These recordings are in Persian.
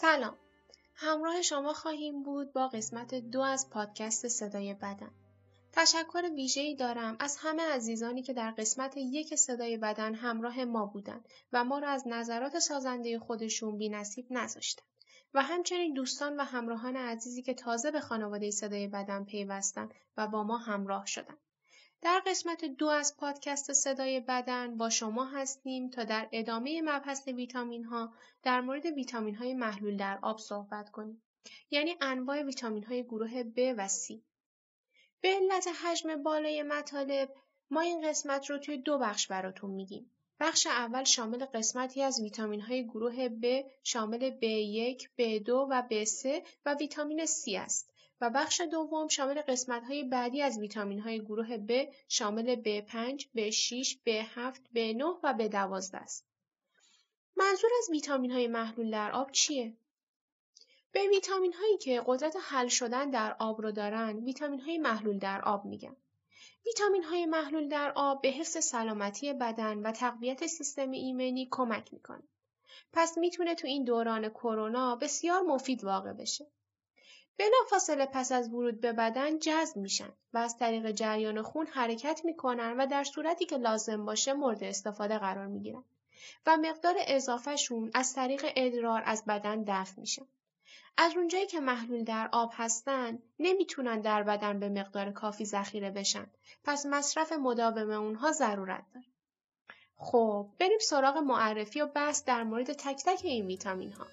سلام. همراه شما خواهیم بود با قسمت دو از پادکست صدای بدن. تشکر ویژه‌ای دارم از همه عزیزانی که در قسمت یک صدای بدن همراه ما بودند و ما را از نظرات سازنده خودشون بینصیب نذاشتند و همچنین دوستان و همراهان عزیزی که تازه به خانواده صدای بدن پیوستند و با ما همراه شدند. در قسمت دو از پادکست صدای بدن با شما هستیم تا در ادامه مبحث ویتامین ها در مورد ویتامین های محلول در آب صحبت کنیم. یعنی انواع ویتامین های گروه B و C. به علت حجم بالای مطالب ما این قسمت رو توی دو بخش براتون میگیم. بخش اول شامل قسمتی از ویتامین های گروه B شامل B1, B2 و B3 و ویتامین C است. بخش دوم شامل های بعدی از های گروه B شامل B5, B6, B7, B9 و B12 است. منظور از های محلول در آب چیه؟ به ویتامین هایی که قدرت حل شدن در آب رو دارن ویتامین های محلول در آب میگن. ویتامین های محلول در آب به حفظ سلامتی بدن و تقویت سیستم ایمنی کمک می‌کنه. پس می‌تونه تو این دوران کرونا بسیار مفید واقع بشه. بلافاصله پس از ورود به بدن جذب میشن و از طریق جریان خون حرکت می‌کنن و در صورتی که لازم باشه مورد استفاده قرار می‌گیرن و مقدار اضافهشون از طریق ادرار از بدن دفع میشن. از اونجایی که محلول در آب هستن نمی‌تونن در بدن به مقدار کافی ذخیره بشن پس مصرف مداوم اونها ضرورت داره. خب بریم سراغ معرفی و بحث در مورد تک تک این ویتامین ها.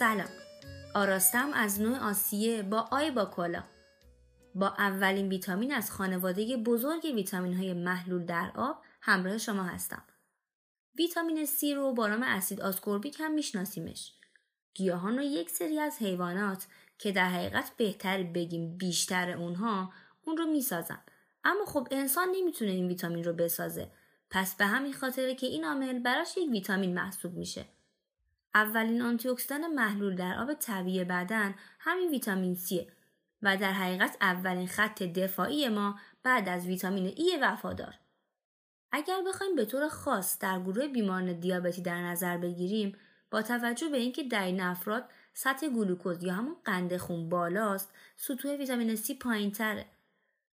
سلام. آراستم از نوع آسیه با آی با کلا. با اولین ویتامین از خانواده بزرگ ویتامین های محلول در آب همراه شما هستم. ویتامین C رو با نام اسید آسکوربیک هم میشناسیمش. گیاهان و یک سری از حیوانات که در حقیقت بهتر بگیم بیشتر اونها اون رو می‌سازن. اما خب انسان نمی‌تونه این ویتامین رو بسازه. پس به همین خاطره که این عامل براش یک ویتامین محسوب میشه. اولین آنتی اکسیدان محلول در آب طبیعی بدن همین ویتامین C و در حقیقت اولین خط دفاعی ما بعد از ویتامین ای وفادار. اگر بخوایم به طور خاص در گروه بیماران دیابتی در نظر بگیریم با توجه به اینکه در این افراد سطح گلوکوز یا همون قند خون بالاست سطوح ویتامین C پایین تره.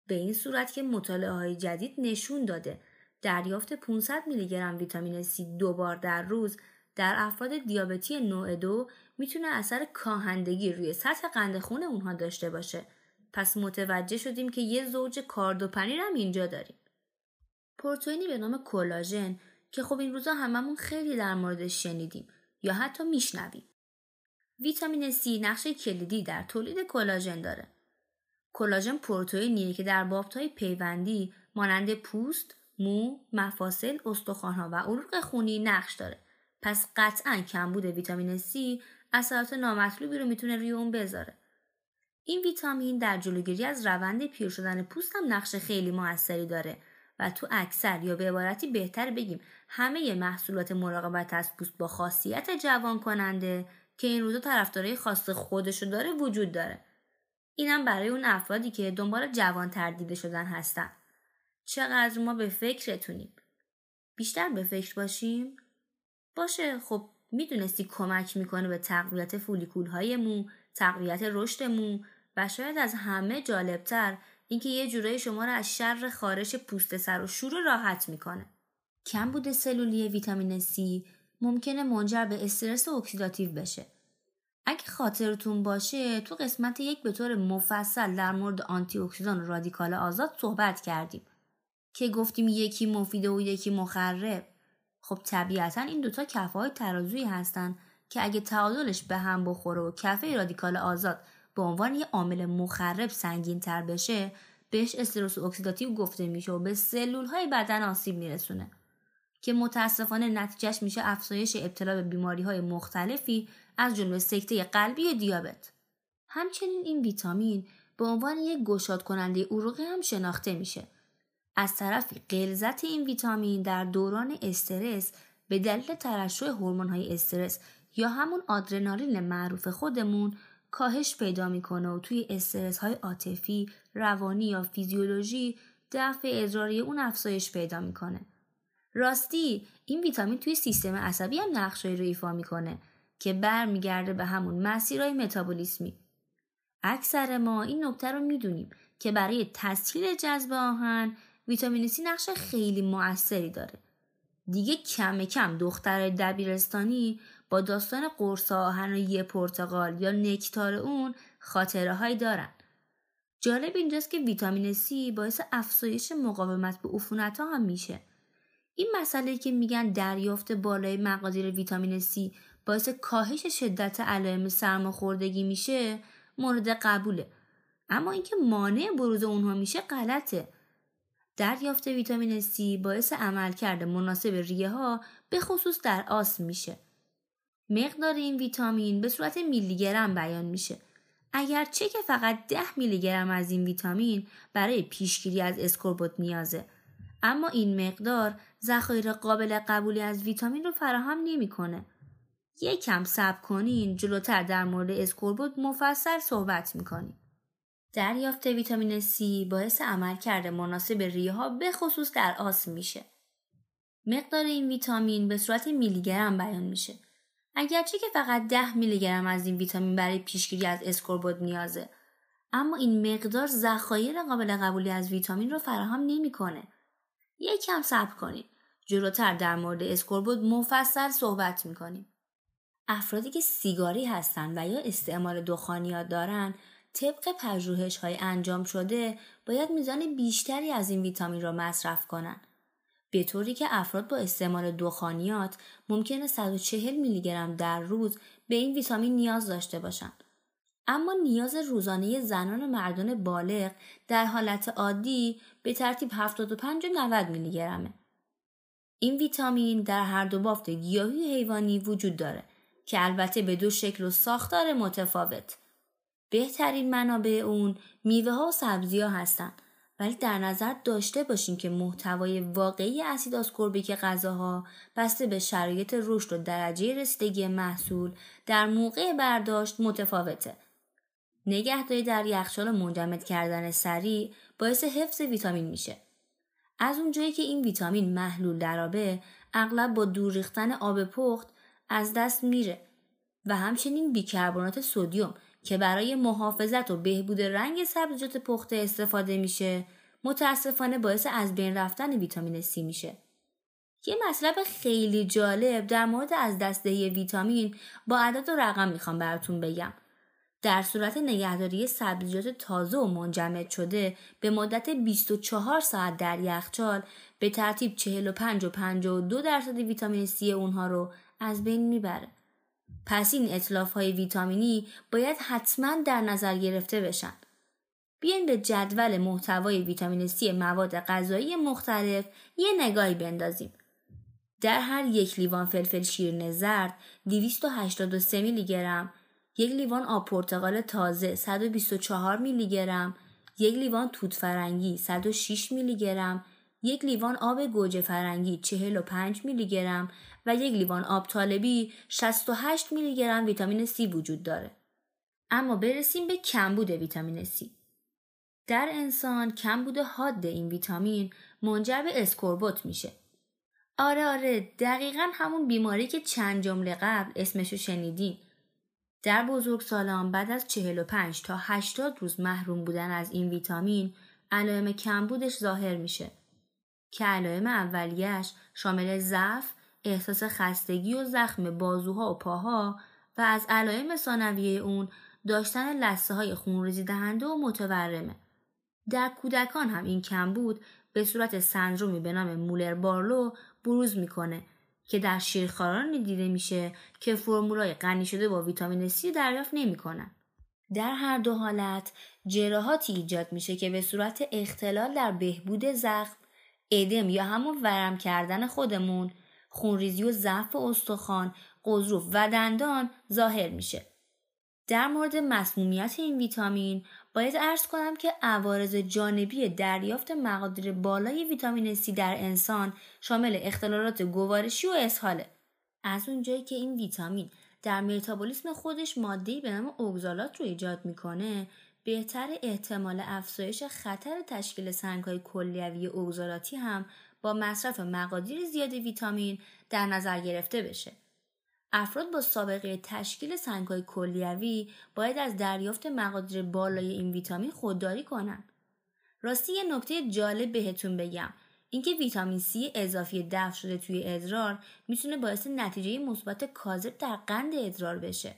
به این صورت که مطالعه های جدید نشون داده دریافت 500 میلی گرم ویتامین C دو بار در روز در افراد دیابتی نوع دو می‌تونه اثر کاهندگی روی سطح قند خون اونها داشته باشه. پس متوجه شدیم که یه زوج کاردوپنیر هم اینجا داریم. پروتئینی به نام کلاژن که خب این روزا هممون خیلی در موردش شنیدیم یا حتی میشنویم. ویتامین C نقش کلیدی در تولید کلاژن داره. کلاژن پروتئینیه که در بافت پیوندی مانند پوست، مو، مفاصل، استخوانها و عروق خونی نقش داره. پس قطعا کمبود ویتامین C اثرات نامطلوبی رو می‌تونه روی اون بذاره. این ویتامین در جلوگیری از روند پیر شدن پوست هم نقش خیلی موثری داره و تو اکثر یا به عبارتی بهتر بگیم همه محصولات مراقبت از پوست با خاصیت جوان کننده که این روزا طرفدارای خاص خودشو داره وجود داره. اینم برای اون افرادی که دنبال جوان تردیده شدن هستن. چقدر ما به فکرتونیم؟ بیشتر به فکر باشیم؟ باشه خب می‌دونستی کمک می‌کنه به تقویت فولیکول های مو تقویت رشد مو و شاید از همه جالبتر اینکه یه جورایی شما رو از شر خارش پوست سر و شور راحت می‌کنه. کمبود سلولی ویتامین C ممکنه منجر به استرس اکسیداتیو بشه. اگه خاطرتون باشه تو قسمت یک به طور مفصل در مورد آنتی اکسیدان و رادیکال آزاد صحبت کردیم که گفتیم یکی مفیده و یکی مخرب. خب طبیعتا این دوتا کفه های ترازویی هستن که اگه تعادلش به هم بخوره و کفه رادیکال آزاد به عنوان یه عامل مخرب سنگین تر بشه بهش استرس اکسیداتیو گفته میشه و به سلول های بدن آسیب میرسونه که متاسفانه نتیجهش میشه افزایش ابتلا به بیماری های مختلفی از جمله سکته قلبی و دیابت. همچنین این ویتامین به عنوان یک گشاد کننده عروقی هم شناخته میشه. از طرفی غلظت این ویتامین در دوران استرس به دلیل ترشح های استرس یا همون آدرنالین معروف خودمون کاهش پیدا می‌کنه و توی استرس های عاطفی، روانی یا فیزیولوژی دفع ادراری اون افزایش پیدا می‌کنه. راستی این ویتامین توی سیستم عصبی هم نقشهایی رو ایفا می‌کنه که برمیگرده به همون مسیرهای متابولیسمی. اکثر ما این نکته رو می‌دونیم که برای تسهیل جذب آهن ویتامین C نقش خیلی موثری داره. دیگه کم کم دختر دبیرستانی با داستان قرص آهن و یه پرتقال یا نکتار اون خاطره های دارن. جالب اینجاست که ویتامین C باعث افزایش مقاومت به عفونت ها هم میشه. این مسئله که میگن دریافت بالای مقادیر ویتامین C باعث کاهش شدت علائم سرماخوردگی میشه مورد قبوله. اما اینکه مانع بروز اونها میشه غلطه. دریافت ویتامین C باعث عملکرد مناسب ریه ها به خصوص در آسم میشه. مقدار این ویتامین به صورت میلی گرم بیان میشه. اگرچه که فقط 10 میلی گرم از این ویتامین برای پیشگیری از اسکوربوت نیازه اما این مقدار ذخایر قابل قبولی از ویتامین رو فراهم نمی‌کنه. کم صبر کنین جلوتر در مورد اسکوربوت مفصل صحبت می‌کنیم. دریافت ویتامین C باعث عملکرد مناسب ریه ها به خصوص در آسم میشه. مقدار این ویتامین به صورت میلی گرم بیان میشه. اگرچه که فقط 10 میلی گرم از این ویتامین برای پیشگیری از اسکوربوت نیازه اما این مقدار ذخایر قابل قبولی از ویتامین رو فراهم نمی‌کنه. یک کم صبر کنید. جلوتر در مورد اسکوربوت مفصل صحبت می‌کنیم. افرادی که سیگاری هستند و یا استعمال دخانیات دارند طبق پژوهش های انجام شده باید میزان بیشتری از این ویتامین را مصرف کنند. به طوری که افراد با استعمال دخانیات ممکنه 140 میلی گرم در روز به این ویتامین نیاز داشته باشند. اما نیاز روزانه زنان و مردان بالغ در حالت عادی به ترتیب 75 و 90 میلی گرمه. این ویتامین در هر دو بافت گیاهی حیوانی وجود داره که البته به دو شکل و ساختار متفاوت. بهترین منابع اون میوه ها و سبزی ها هستن ولی در نظر داشته باشیم که محتوای واقعی اسید آسکوربیک غذاها بسته به شرایط رشد و درجه رسیدگی محصول در موقع برداشت متفاوته. نگهداری در یخچال منجمد کردن سریع باعث حفظ ویتامین میشه. از اونجایی که این ویتامین محلول در آبه اغلب با دور ریختن آب پخت از دست میره و همچنین بیکربنات سودیوم که برای محافظت و بهبود رنگ سبزیجات پخته استفاده میشه متاسفانه باعث از بین رفتن ویتامین C میشه. یه مطلب خیلی جالب در مورد از دستدهی ویتامین با عدد و رقم می‌خوام براتون بگم. در صورت نگهداری سبزیجات تازه و منجمد شده به مدت 24 ساعت در یخچال به ترتیب 45 و 52 درصد ویتامین C اونها رو از بین می‌بره. پس این اطلاف های ویتامینی باید حتما در نظر گرفته بشن. بیاین به جدول محتوای ویتامین C مواد غذایی مختلف یه نگاهی بندازیم. در هر یک لیوان فلفل شیرین زرد 283 میلی گرم، یک لیوان آب پرتقال تازه 124 میلی گرم، یک لیوان توت فرنگی 106 میلی گرم، یک لیوان آب گوجه فرنگی 45 میلی گرم و یک لیوان آب طالبی 68 میلی گرم ویتامین C وجود داره. اما برسیم به کمبود ویتامین C. در انسان کمبود حاد این ویتامین منجر به اسکوربوت میشه. آره آره دقیقا همون بیماری که چند جمله قبل اسمشو شنیدیم. در بزرگ سالان بعد از 45 تا 80 روز محروم بودن از این ویتامین علائم کمبودش ظاهر میشه که علائم اولیش شامل ضعف، احساس خستگی و زخم بازوها و پاها و از علائم ثانویه اون داشتن لسه های خونریزی دهنده و متورمه. در کودکان هم این کمبود به صورت سندرومی به نام مولر بارلو بروز می‌کنه که در شیرخواران دیده میشه که فرمولای غنی شده با ویتامین C دریافت نمی‌کنن. در هر دو حالت جراحاتی ایجاد میشه که به صورت اختلال در بهبود زخم، ادم یا همون ورم کردن خودمون. خونریزی و ضعف استخوان قضروف و دندان ظاهر میشه. در مورد مسمومیت این ویتامین باید ارز کنم که عوارض جانبی دریافت مقادیر بالای ویتامین C در انسان شامل اختلالات گوارشی و اسهاله. از اونجایی که این ویتامین در متابولیسم خودش ماده‌ای به نام اوگزالات رو ایجاد می‌کنه بهتر احتمال افزایش خطر تشکیل سنگهای کلیوی اوگزالاتی هم با مصرف مقادیر زیاد ویتامین در نظر گرفته بشه. افراد با سابقه تشکیل سنگهای کلیوی باید از دریافت مقادیر بالای این ویتامین خودداری کنند. راستی یه نکته جالب بهتون بگم اینکه ویتامین C اضافی دفع شده توی ادرار می‌تونه باعث نتیجه مثبت کاذب در قند ادرار بشه.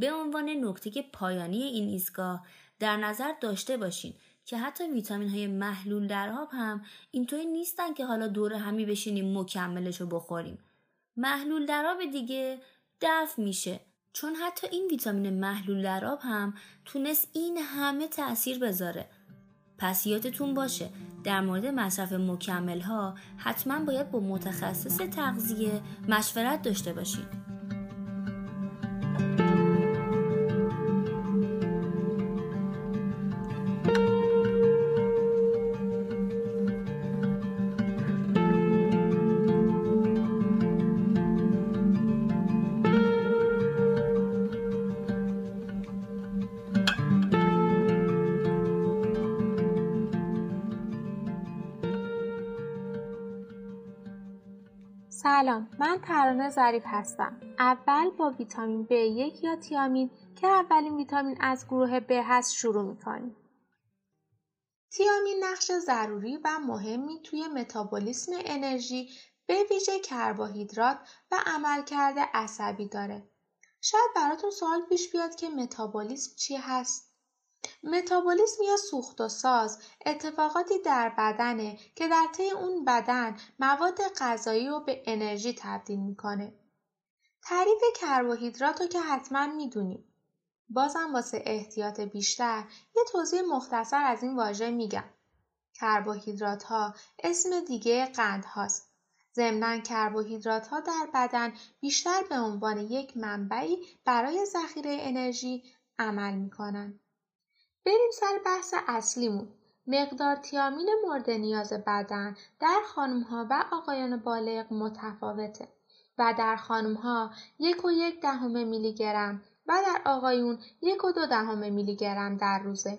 به عنوان نکته پایانی این ایستگاه در نظر داشته باشین که حتی ویتامین های محلول در آب هم اینطوری نیستن که حالا دور همی بشینیم مکملش رو بخوریم. محلول در آب دیگه دفع میشه چون حتی این ویتامین محلول در آب هم تونست این همه تاثیر بذاره. پس یادتون باشه در مورد مصرف مکمل ها حتما باید با متخصص تغذیه مشورت داشته باشید. سلام من ترانه ظریف هستم. اول با ویتامین B1 یا تیامین که اولین ویتامین از گروه B هست شروع می‌کنیم. تیامین نقش ضروری و مهمی توی متابولیسم انرژی به ویژه کربوهیدرات و عملکرد عصبی داره. شاید براتون سوال پیش بیاد که متابولیسم چی هست. متابولیسم یا سوخت و ساز اتفاقاتی در بدنه که در طی اون بدن مواد غذایی رو به انرژی تبدیل می‌کنه. تعریف کربوهیدرات رو که حتما می‌دونیم. بازم واسه احتیاط بیشتر یه توضیح مختصر از این واژه میگم. کربوهیدرات ها اسم دیگه قند هاست. ضمنا کربوهیدرات ها در بدن بیشتر به عنوان یک منبعی برای ذخیره انرژی عمل می‌کنن. بریم سر بحث اصلیمون. مقدار تیامین مورد نیاز بدن در خانمها و آقایان بالغ متفاوته و در خانمها یک و یک دهم میلی گرم و در آقایون یک و دو دهم میلی گرم در روزه.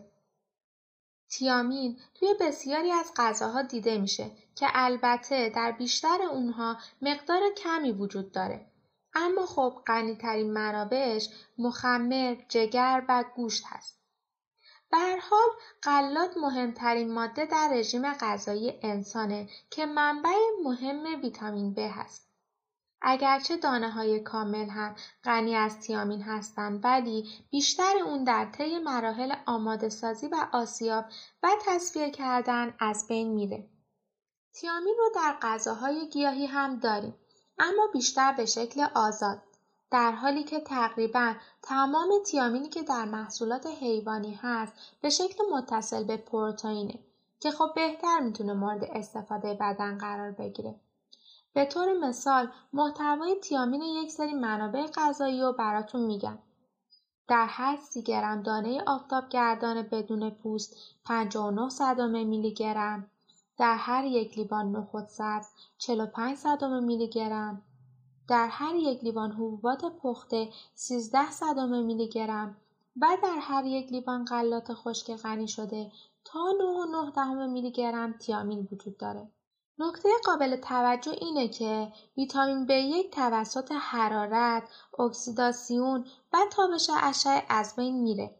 تیامین توی بسیاری از غذاها دیده میشه که البته در بیشتر اونها مقدار کمی وجود داره. اما خب غنیترین منابعش مخمر، جگر و گوشت هست. به حال غلات مهمترین ماده در رژیم غذایی انسانه که منبع مهم ویتامین B هست. اگرچه دانه های کامل هم غنی از تیامین هستند ولی بیشتر اون در طی مراحل آماده سازی و آسیاب و تصفیه کردن از بین میره. تیامین رو در غذاهای گیاهی هم داریم اما بیشتر به شکل آزاد. در حالی که تقریبا تمام تیامینی که در محصولات حیوانی هست به شکل متصل به پروتئینه که خب بهتر می‌تونه مورد استفاده بدن قرار بگیره. به طور مثال محتوای تیامین یک سری منابع غذایی رو براتون میگم. در هر سی گرم دانه گردان بدون پوست 59 صدم میلی گرم در هر یک لیوان نخود سبز 45 صدم میلی گرم در هر یک لیوان حبوبات پخته 13 صدم میلی گرم و در هر یک لیوان غلات خشک غنی شده تا 9.9 میلی گرم تیامین وجود داره. نکته قابل توجه اینه که ویتامین B1 توسط حرارت، اکسیداسیون و تابش اشعه از بین میره.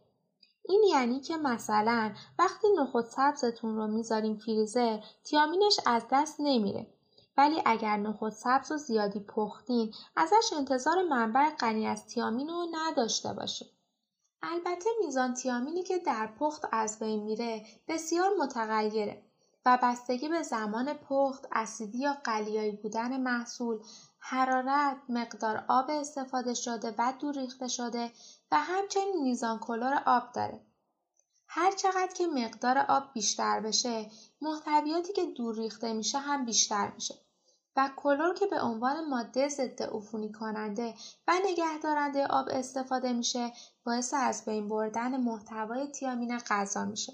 این یعنی که مثلا وقتی نخود سبزتون رو می‌ذاریم فریزر تیامینش از دست نمیره ولی اگر نخود سبز و زیادی پختین ازش انتظار منبع غنی از تیامین رو نداشته باشید. البته میزان تیامینی که در پخت از بین میره بسیار متغیره و بستگی به زمان پخت، اسیدی یا قلیایی بودن محصول، حرارت، مقدار آب استفاده شده و دور ریخته شده و همچنین میزان کلور آب داره. هر چقدر که مقدار آب بیشتر بشه محتویاتی که دور ریخته میشه هم بیشتر میشه. و کلور که به عنوان ماده ضد عفونی کننده و نگهدارنده آب استفاده میشه باعث از بین بردن محتوای تیامین غذا میشه.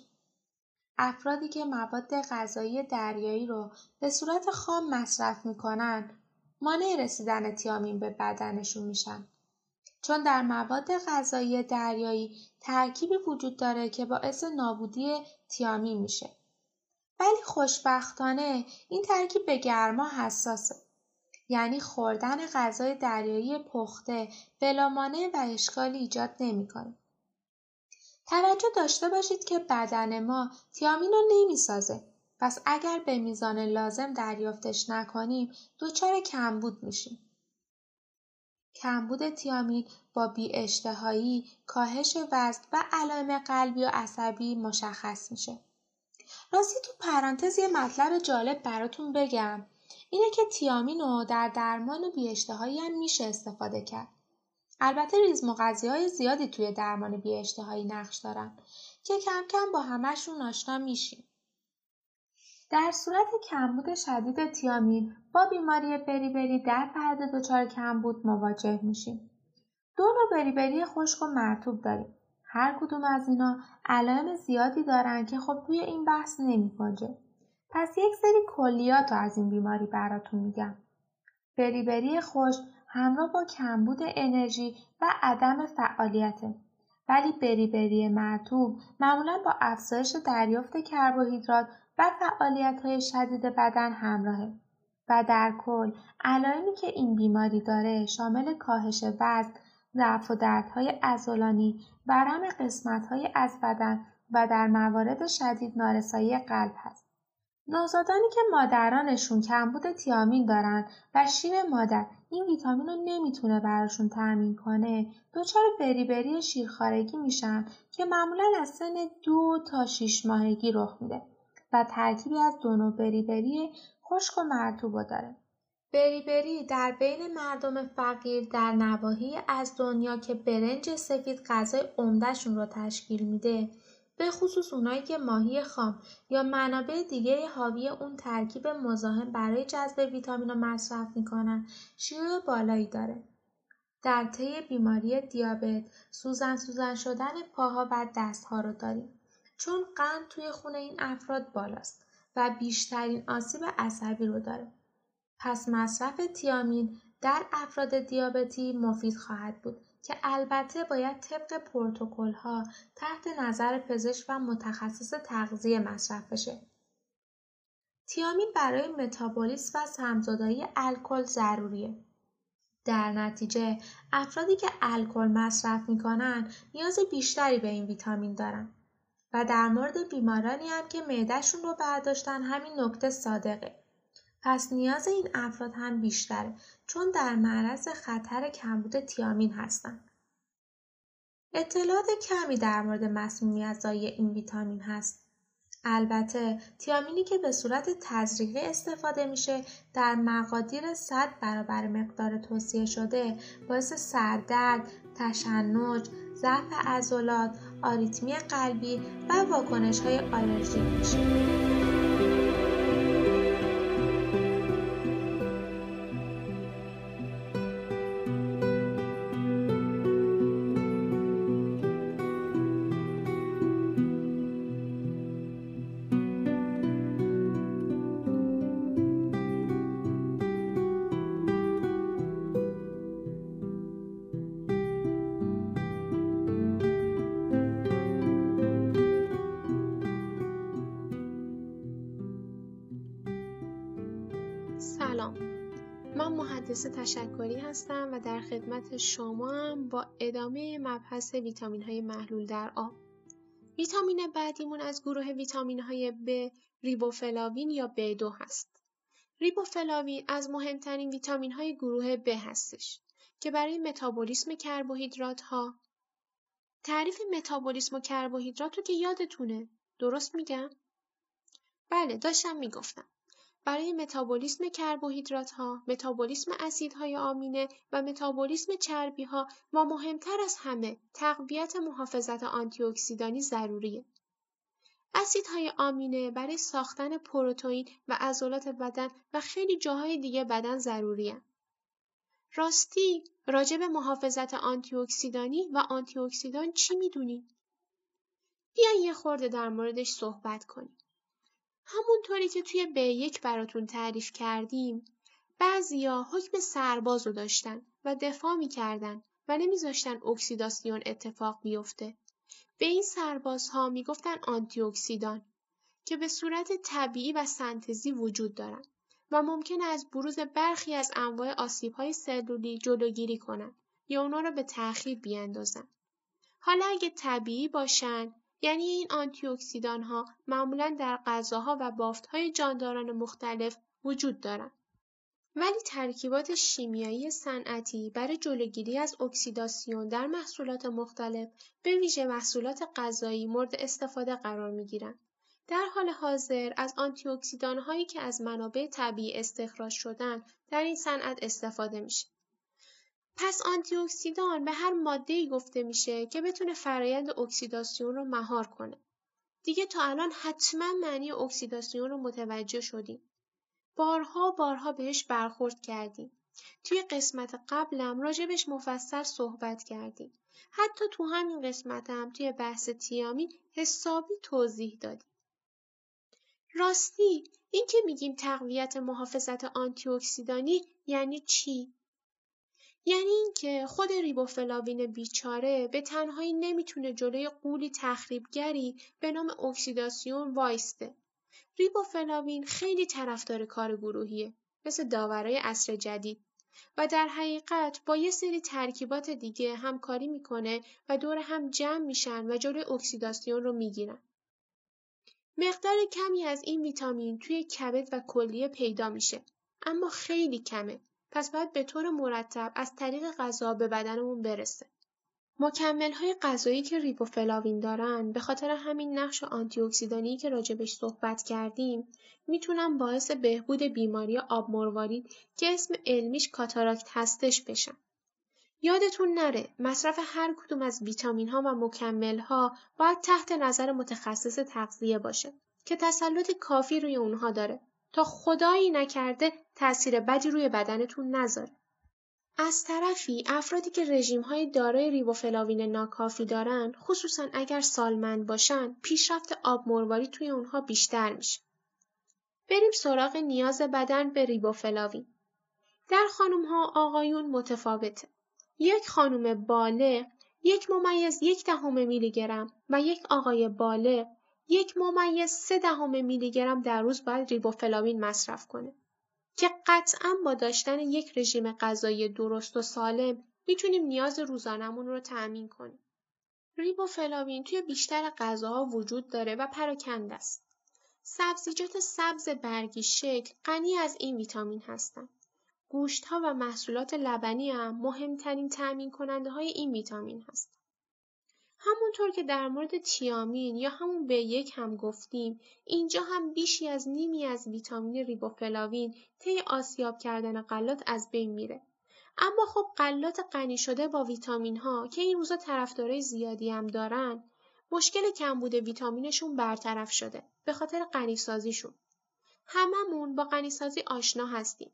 افرادی که مواد غذایی دریایی رو به صورت خام مصرف می‌کنن مانع رسیدن تیامین به بدنشون میشن. چون در مواد غذایی دریایی ترکیبی وجود داره که باعث نابودی تیامین میشه. ولی خوشبختانه این ترکیب به گرما حساسه. یعنی خوردن غذای دریایی پخته بلامانه و اشکالی ایجاد نمی‌کنه. توجه داشته باشید که بدن ما تیامین رو نمی‌سازه. پس اگر به میزان لازم دریافتش نکنیم دچار کمبود میشیم. کمبود تیامین با اشتهایی، کاهش وزن و علائم قلبی و عصبی مشخص میشه. راستی تو پرانتز یه مطلب جالب براتون بگم. اینه که تیامین رو در درمان بیاشتهایی هم میشه استفاده کرد. البته ریزم و های زیادی توی درمان بیاشتهایی نقش دارن که کم کم با همهشون آشنا میشیم. در صورت کمبود شدید تیامین با بیماری بریبری در فرد دچار کمبود مواجه میشیم. دو نوع بریبری خشک و مرتوب داریم. هر کدوم از اینا علائم زیادی دارن که خب توی این بحث نمیگنجه پس یک سری کلیات رو از این بیماری براتون میگم. بریبری خشک همراه با کمبود انرژی و عدم فعالیته. ولی بریبری مرتوب معمولا با افزایش دریافت کربوهیدرات و فعالیت های شدید بدن همراهه و در کل علائمی که این بیماری داره شامل کاهش وزن ضعف و دردهای عضلانی ورم قسمتهای از بدن و در موارد شدید نارسایی قلب هست. نوزادانی که مادرانشون کمبود تیامین دارن و شیر مادر این ویتامین رو نمی‌تونه براشون تأمین کنه دچار بریبری شیرخارگی میشن که معمولا از سن دو تا شیش ماهگی رخ میده. و ترکیبی از دو نوع بریبری خشک و مرتوب داره بریبری در بین مردم فقیر در نواحی از دنیا که برنج سفید غذای عمدهشون رو تشکیل میده به خصوص اونایی که ماهی خام یا منابع دیگه حاوی اون ترکیب مزاحم برای جذب ویتامین رو مصرف می‌کنن شیوع بالایی داره. در طی بیماری دیابت سوزن سوزن شدن پاها و دستها رو داریم چون قند توی خون این افراد بالاست و بیشترین آسیب عصبی رو داره. پس مصرف تیامین در افراد دیابتی مفید خواهد بود که البته باید طبق پروتکل ها تحت نظر پزشک و متخصص تغذیه مصرف بشه. تیامین برای متابولیسم و سمزدایی الکل ضروریه. در نتیجه افرادی که الکل مصرف می‌کنن نیاز بیشتری به این ویتامین دارن و در مورد بیمارانی هم که معدهشون رو برداشتن همین نکته صادقه. پس نیاز این افراد هم بیشتره چون در معرض خطر کمبود تیامین هستند. اطلاعات کمی در مورد مسمومیت‌زایی این ویتامین هست. البته تیامینی که به صورت تزریقی استفاده میشه در مقادیر 100 برابر مقدار توصیه شده باعث سردرد، تشنج، ضعف عضلات، آریتمی قلبی و واکنش های آلرژی میشه. مهندس تشکری هستم و در خدمت شما هم با ادامه مبحث ویتامین های محلول در آب. ویتامین بعدیمون از گروه ویتامین های ب ریبوفلاوین یا B2 هست. ریبوفلاوین از مهمترین ویتامین های گروه ب هستش که برای متابولیسم کربوهیدرات ها تعریف متابولیسم و کربوهیدرات رو که یادتونه درست میگم؟ بله داشتم می‌گفتم. برای متابولیسم ها، متابولیسم اسیدهای آمینه و متابولیسم ها و مهمتر از همه تقویت محافظت آنتی‌اکسیدانی ضروریه. اسیدهای آمینه برای ساختن پروتئین و عضلات بدن و خیلی جاهای دیگه بدن ضروری راستی راجع به محافظت آنتی‌اکسیدانی و آنتی‌اکسیدان چی می‌دونی؟ بیاین یه خورده در موردش صحبت کنیم. همونطوری که توی به یک براتون تعریف کردیم بعضیا حکم سرباز رو داشتن و دفاع می‌کردن و نمیذاشتن اکسیداسیون اتفاق بیفته. به این سربازها می‌گفتن آنتی اکسیدان که به صورت طبیعی و سنتزی وجود دارن و ممکن از بروز برخی از انواع آسیب‌های سلولی جلوگیری کنند یا اونا رو به تأخیر بیاندازن. حالا اگه طبیعی باشن یعنی این آنتی اکسیدان ها معمولا در غذاها و بافتهای جانداران مختلف وجود دارند. ولی ترکیبات شیمیایی صنعتی برای جلوگیری از اکسیداسیون در محصولات مختلف به ویژه محصولات غذایی مورد استفاده قرار می‌گیرند. در حال حاضر از آنتی هایی که از منابع طبیعی استخراج شدن در این صنعت استفاده میشه. پس آنتی اکسیدان به هر ماده‌ای گفته میشه که بتونه فرایند اکسیداسیون رو مهار کنه. دیگه تا الان حتما معنی اکسیداسیون رو متوجه شدیم. بارها بارها بهش برخورد کردیم. توی قسمت قبلم راجبش مفصل صحبت کردیم. حتی تو همین قسمتم توی بحث تیامین حسابی توضیح دادیم. راستی این که میگیم تقویت محافظت آنتی اکسیدانی یعنی چی؟ یعنی اینکه خود ریبوفلاوین بیچاره به تنهایی نمی‌تونه جلوی قولی تخریبگری به نام اکسیداسیون وایسته. ریبوفلاوین خیلی طرفدار کار گروهیه مثل داورای عصر جدید و در حقیقت با یه سری ترکیبات دیگه همکاری می‌کنه و دور هم جمع میشن و جلوی اکسیداسیون رو می‌گیرن. مقدار کمی از این ویتامین توی کبد و کلیه پیدا میشه اما خیلی کمه پس باید به طور مرتب از طریق غذا به بدنمون برسه. های غذایی که ریبوفلاوین دارن به خاطر همین نقش آنتی که راجبش صحبت کردیم می‌تونن باعث بهبود بیماری آب مروارید که اسم علمیش کاتاراکت هستش بشن. یادتون نره مصرف هر کدوم از ویتامین ها و مکمل ها باید تحت نظر متخصص تغذیه باشه که تسلط کافی روی اونها داره تا خدایی نکرده تاثیر بدی روی بدنتون نذاره. از طرفی افرادی که رژیم‌های دارای ریبوفلاوین ناکافی دارن خصوصا اگر سالمند باشن پیشرفت آب مرواری توی اونها بیشتر میشه. بریم سراغ نیاز بدن به ریبوفلاوین. در خانم آقایون متفاوته. یک خانم بالغ یک ممیز یک دهم میلی گرم و یک آقای بالغ یک ممیز سه دهم میلی گرم در روز باید ریبوفلاوین مصرف کنه. که قطعا با داشتن یک رژیم غذایی درست و سالم می‌تونیم نیاز روزانمون رو تأمین کنیم. ریبوفلاوین توی بیشتر غذاها وجود داره و پراکنده است. سبزیجات سبز برگی شکل غنی از این ویتامین هستند. گوشت ها و محصولات لبنی هم مهمترین تأمین کننده های این ویتامین هست. همونطور که در مورد تیامین یا همون به یک هم گفتیم اینجا هم بیشی از نیمی از ویتامین ریبوفلاوین طی آسیاب کردن غلات از بین میره. اما خب غلات غنی شده با ویتامین ها که این روزا طرفدارای زیادی هم دارن مشکل کمبود ویتامینشون برطرف شده به خاطر غنیسازیشون. هممون با غنیسازی آشنا هستیم.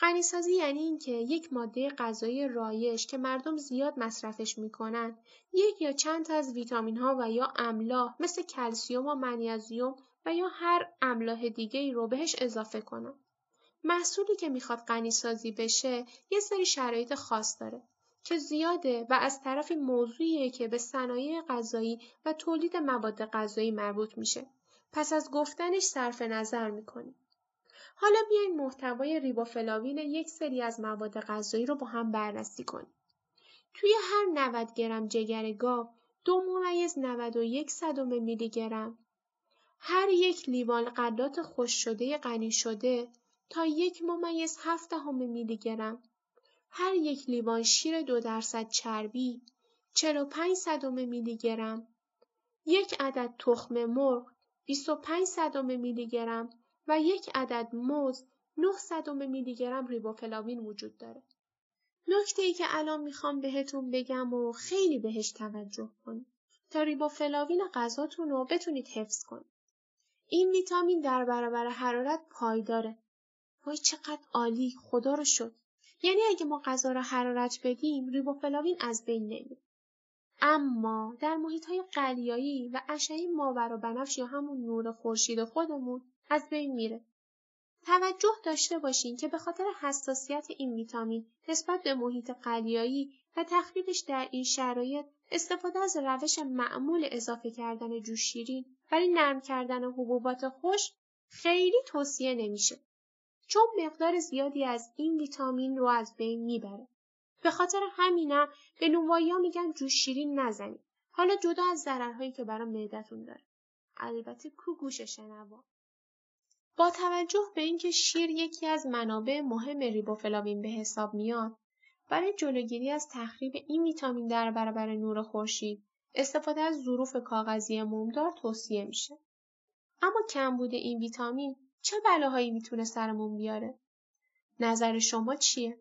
غنیسازی یعنی اینکه یک ماده غذایی رایج که مردم زیاد مصرفش می‌کنن یک یا چند تا از ویتامین ها و یا املاح مثل کلسیوم و منیزیم و یا هر املاح دیگه ای رو بهش اضافه کنن. محصولی که می‌خواد غنیسازی بشه یه سری شرایط خاص داره که زیاده و از طرف موضوعیه که به صنایع غذایی و تولید مواد غذایی مربوط میشه. پس از گفتنش صرف نظر می‌کنیم. حالا بیاین محتوای ریبوفلاوین یک سری از مواد غذایی رو با هم بررسی کنیم. توی هر 90 گرم جگر گاو دو ممیز 91 صدم میلی گرم. هر یک لیوان غلات خوش شده غنی شده تا یک ممیز 7 میلی گرم. هر یک لیوان شیر دو درصد چربی 45 صدم میلی گرم. یک عدد تخم مرغ 25 صدم میلی گرم. و یک عدد موز 900 میلی گرم ریبوفلاوین وجود داره. نکته ای که الان می‌خوام بهتون بگم و خیلی بهش توجه کنید. تا ریبوفلاوین غذاتون رو بتونید حفظ کنید. این ویتامین در برابر حرارت پایداره. وای چقدر عالی خدا رو شد. یعنی اگه ما غذا رو حرارت بدیم ریبوفلاوین از بین نمیره. اما در محیط های قلیایی و اشعه ماور و بنفش یا همون نور خورشید خودمون از بین میره. توجه داشته باشین که به خاطر حساسیت این ویتامین نسبت به محیط قلیایی و تخریبش در این شرایط استفاده از روش معمول اضافه کردن جوش شیرین برای نرم کردن حبوبات خوش خیلی توصیه نمیشه. چون مقدار زیادی از این ویتامین رو از بین می‌بره. به خاطر همینم به نونوایی میگن جوش شیرین نزنید. حالا جدا از ضررهایی که برای معدتون داره. البته کو گوش شنوا. با توجه به اینکه شیر یکی از منابع مهم ریبوفلاوین به حساب میاد، برای جلوگیری از تخریب این ویتامین در برابر نور خورشید، استفاده از ظروف کاغذی مومدار توصیه میشه. اما کمبود این ویتامین چه بلاهایی می‌تونه سرمون بیاره؟ نظر شما چیه؟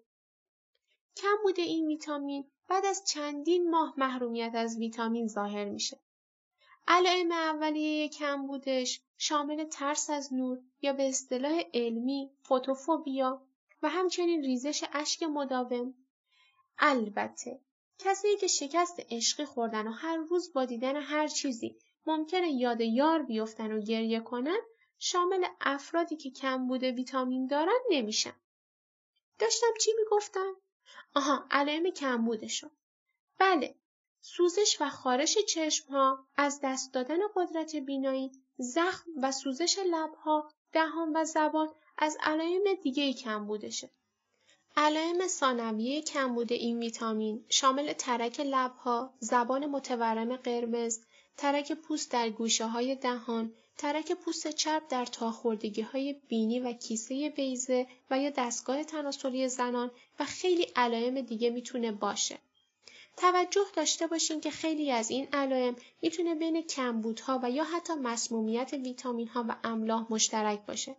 کمبود این ویتامین بعد از چندین ماه محرومیت از ویتامین ظاهر میشه. علائم اولیه کمبودش شامل ترس از نور یا به اصطلاح علمی فوتوفوبیا و همچنین ریزش اشک مداوم البته کسایی که شکست عشقی خوردن و هر روز با دیدن هر چیزی ممکنه یاد یار بیفتن و گریه کنن شامل افرادی که کمبود ویتامین دارن نمیشن. داشتم چی می‌گفتم؟ آها علائم کمبودشون. بله سوزش و خارش چشم ها، از دست دادن قدرت بینایی، زخم و سوزش لبها، دهان و زبان از علائم دیگه کمبودشه. علائم ثانویه کمبود این ویتامین شامل ترک لبها، زبان متورم قرمز، ترک پوست در گوشه های دهان، ترک پوست چرب در تاخوردگی های بینی و کیسه بیزه و یا دستگاه تناسلی زنان و خیلی علائم دیگه می‌تونه باشه. توجه داشته باشین که خیلی از این علائم می‌تونه بین کمبودها و یا حتی مسمومیت ویتامین ها و املاح مشترک باشه.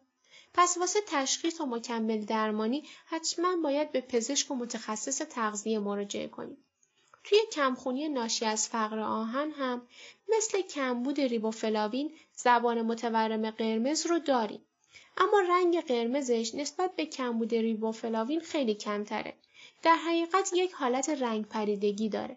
پس واسه تشخیص و مکمل درمانی حتما باید به پزشک و متخصص تغذیه مراجعه کنیم. توی کمخونی ناشی از فقر آهن هم مثل کمبود ریبوفلاوین زبان متورم قرمز رو داریم. اما رنگ قرمزش نسبت به کمبود ریبوفلاوین خیلی کمتره. در حقیقت یک حالت رنگ پریدگی داره.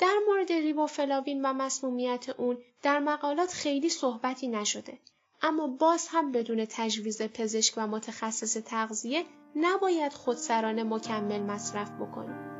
در مورد ریبوفلاوین و مسمومیت اون در مقالات خیلی صحبتی نشده. اما باز هم بدون تجویز پزشک و متخصص تغذیه نباید خودسرانه مکمل مصرف بکنیم.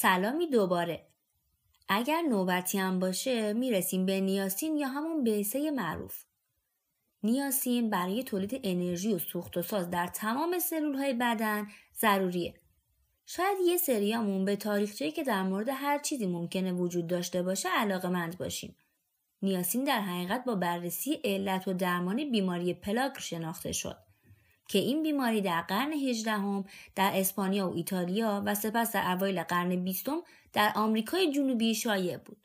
سلامی دوباره. اگر نوبتی هم باشه می‌رسیم به نیاسین یا همون بیسه معروف. نیاسین برای تولید انرژی و سوخت و ساز در تمام سلول های بدن ضروریه. شاید یه سریامون به تاریخچه‌ای که در مورد هر چیزی ممکنه وجود داشته باشه علاقه مند باشیم. نیاسین در حقیقت با بررسی علت و درمان بیماری پلاک شناخته شد. که این بیماری در قرن هجدهم در اسپانیا و ایتالیا و سپس در اوایل قرن بیستم در آمریکای جنوبی شایع بود.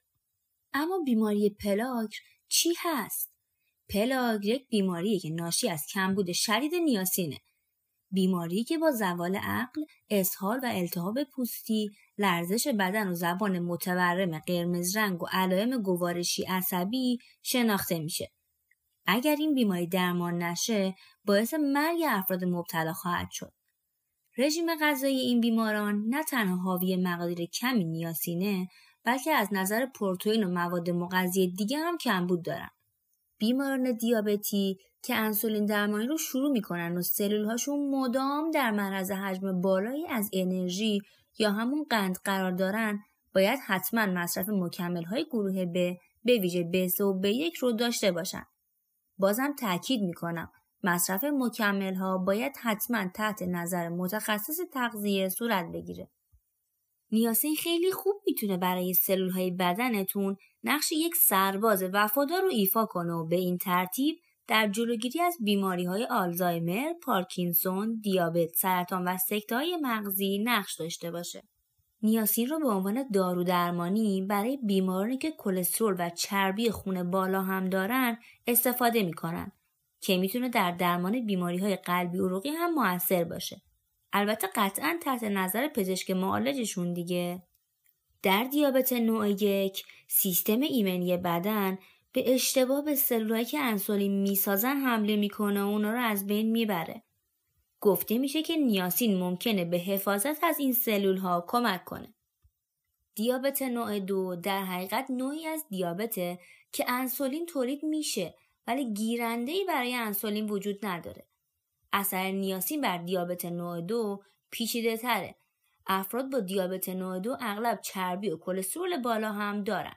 اما بیماری پلاک چی هست؟ پلاک یک بیماریه که ناشی از کمبود شدید نیاسینه. بیماری که با زوال عقل، اسهال و التهاب پوستی، لرزش بدن و زبان متورم قرمز رنگ و علائم گوارشی عصبی شناخته میشه. اگر این بیماری درمان نشه باعث مرگ افراد مبتلا خواهد شد. رژیم غذایی این بیماران نه تنها حاوی مقادیر کمی نیاسینه بلکه از نظر پروتئین و مواد مغذی دیگه هم کمبود دارن. بیماران دیابتی که انسولین درمانی رو شروع می‌کنن و سلول هاشون مدام در معرض حجم بالایی از انرژی یا همون قند قرار دارن باید حتما مصرف مکمل های گروه ب به ویژه B3 و B1 رو داشته باشن. بازم تاکید می‌کنم مصرف مکمل ها باید حتما تحت نظر متخصص تغذیه صورت بگیره. نیاسین خیلی خوب می‌تونه برای سلول های بدنتون نقش یک سرباز وفادار رو ایفا کنه و به این ترتیب در جلوگیری از بیماری های آلزایمر، پارکینسون، دیابت، سرطان و سکته های مغزی نقش داشته باشه. نیاسین رو به عنوان دارو درمانی برای بیمارانی که کلسترول و چربی خون بالا هم دارن استفاده می‌کنن که می‌تونه در درمان بیماری های قلبی عروقی هم موثر باشه. البته قطعا تحت نظر پزشک معالجشون دیگه. در دیابت نوع یک سیستم ایمنی بدن به اشتباه به سلولهایی که انسولین می‌سازن حمله می‌کنه و اونا رو از بین می‌بره. گفته میشه که نیاسین ممکنه به حفاظت از این سلول ها کمک کنه. دیابت نوع دو در حقیقت نوعی از دیابته که انسولین تولید میشه ولی گیرنده‌ای برای انسولین وجود نداره. اثر نیاسین بر دیابت نوع دو پیچیده تره. افراد با دیابت نوع دو اغلب چربی و کلسترول بالا هم دارن.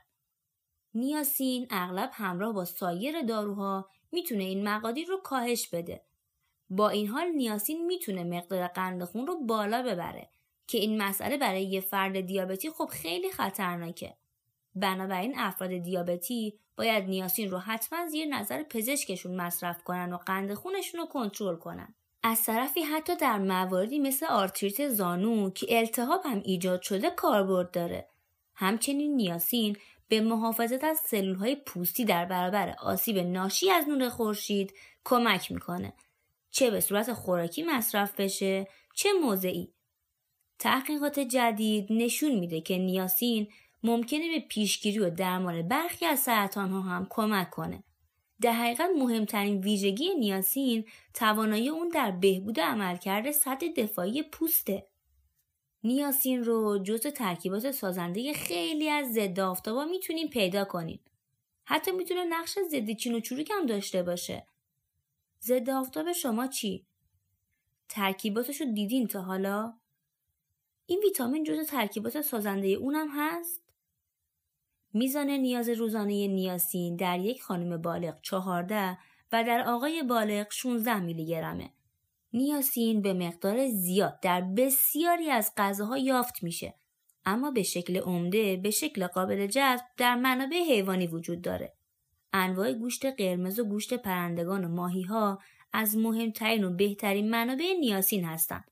نیاسین اغلب همراه با سایر داروها می‌تونه این مقادیر رو کاهش بده. با این حال نیاسین می‌تونه مقدار قند خون رو بالا ببره که این مسئله برای یه فرد دیابتی خب خیلی خطرناکه. بنابراین افراد دیابتی باید نیاسین رو حتما زیر نظر پزشکشون مصرف کنن و قند خونشون رو کنترل کنن. از طرفی حتی در مواردی مثل آرتریت زانو که التهاب هم ایجاد شده کاربرد داره. همچنین نیاسین به محافظت از سلولهای پوستی در برابر آسیب ناشی از نور خورشید کمک می‌کنه. چه به صورت خوراکی مصرف بشه چه موضعی. تحقیقات جدید نشون میده که نیاسین ممکنه به پیشگیری و درمان برخی از سرطان ها هم کمک کنه. در حقیقت مهمترین ویژگی نیاسین توانایی اون در بهبود عملکرد سطح دفاعی پوسته. نیاسین رو جز ترکیبات سازنده خیلی از ضد آفتابا می‌تونیم پیدا کنیم. حتی می‌تونه نقش ضد چین و چروک هم داشته باشه. ضد آفتاب شما چی؟ ترکیباتش رو دیدین تا حالا؟ این ویتامین جز ترکیبات سازنده اونم هست؟ میزان نیاز روزانه نیاسین در یک خانم بالغ 14 و در آقای بالغ 16 میلی گرمه. نیاسین به مقدار زیاد در بسیاری از غذاها یافت میشه اما به شکل عمده به شکل قابل جذب در منابع حیوانی وجود داره. انواع گوشت قرمز و گوشت پرندگان و ماهی ها از مهمترین و بهترین منابع نیاسین هستند.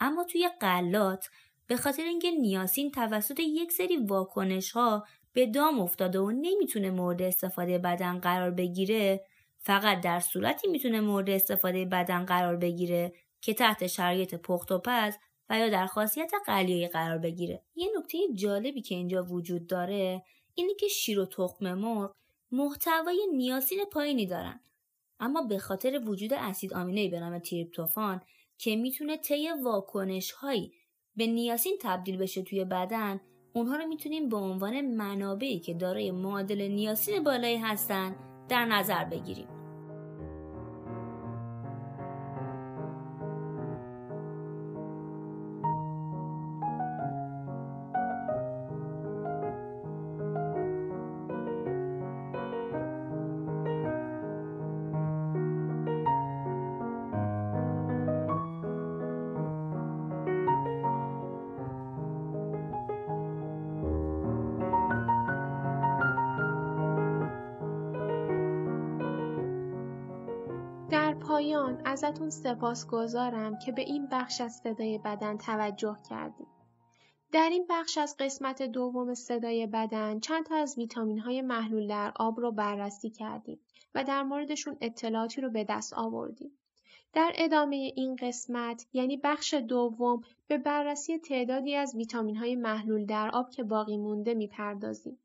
اما توی قلات به خاطر اینکه نیاسین توسط یک سری واکنش ها به دام افتاده و نمی‌تونه مورد استفاده بدن قرار بگیره فقط در صورتی می‌تونه مورد استفاده بدن قرار بگیره که تحت شرایط پخت و پز و یا در خاصیت قلیایی قرار بگیره یه نکته جالبی که اینجا وجود داره اینه که شیر و تخم مرغ محتوای نیاسین پایینی دارن اما به خاطر وجود اسید آمینه به نام تریپتوفان که می‌تونه طی واکنش هایی به نیاسین تبدیل بشه توی بدن اونها رو می‌تونیم به عنوان منابعی که دارای معادل نیاسین بالایی هستن در نظر بگیریم. پایان ازتون سپاسگزارم که به این بخش از صدای بدن توجه کردیم. در این بخش از قسمت دوم صدای بدن چند تا از ویتامین های محلول در آب رو بررسی کردیم و در موردشون اطلاعاتی رو به دست آوردیم. در ادامه این قسمت یعنی بخش دوم به بررسی تعدادی از ویتامین های محلول در آب که باقی مونده می‌پردازیم.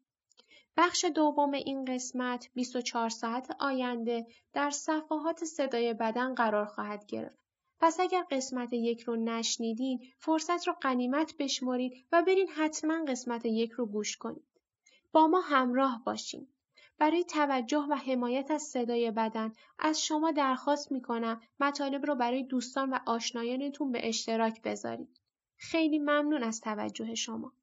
بخش دوم این قسمت 24 ساعت آینده در صفحات صدای بدن قرار خواهد گرفت. پس اگر قسمت یک رو نشنیدین فرصت رو قنیمت بشمرید و برین حتما قسمت یک رو گوش کنید. با ما همراه باشین. برای توجه و حمایت از صدای بدن از شما درخواست می‌کنم مطالب رو برای دوستان و آشنایانتون به اشتراک بذارید. خیلی ممنون از توجه شما.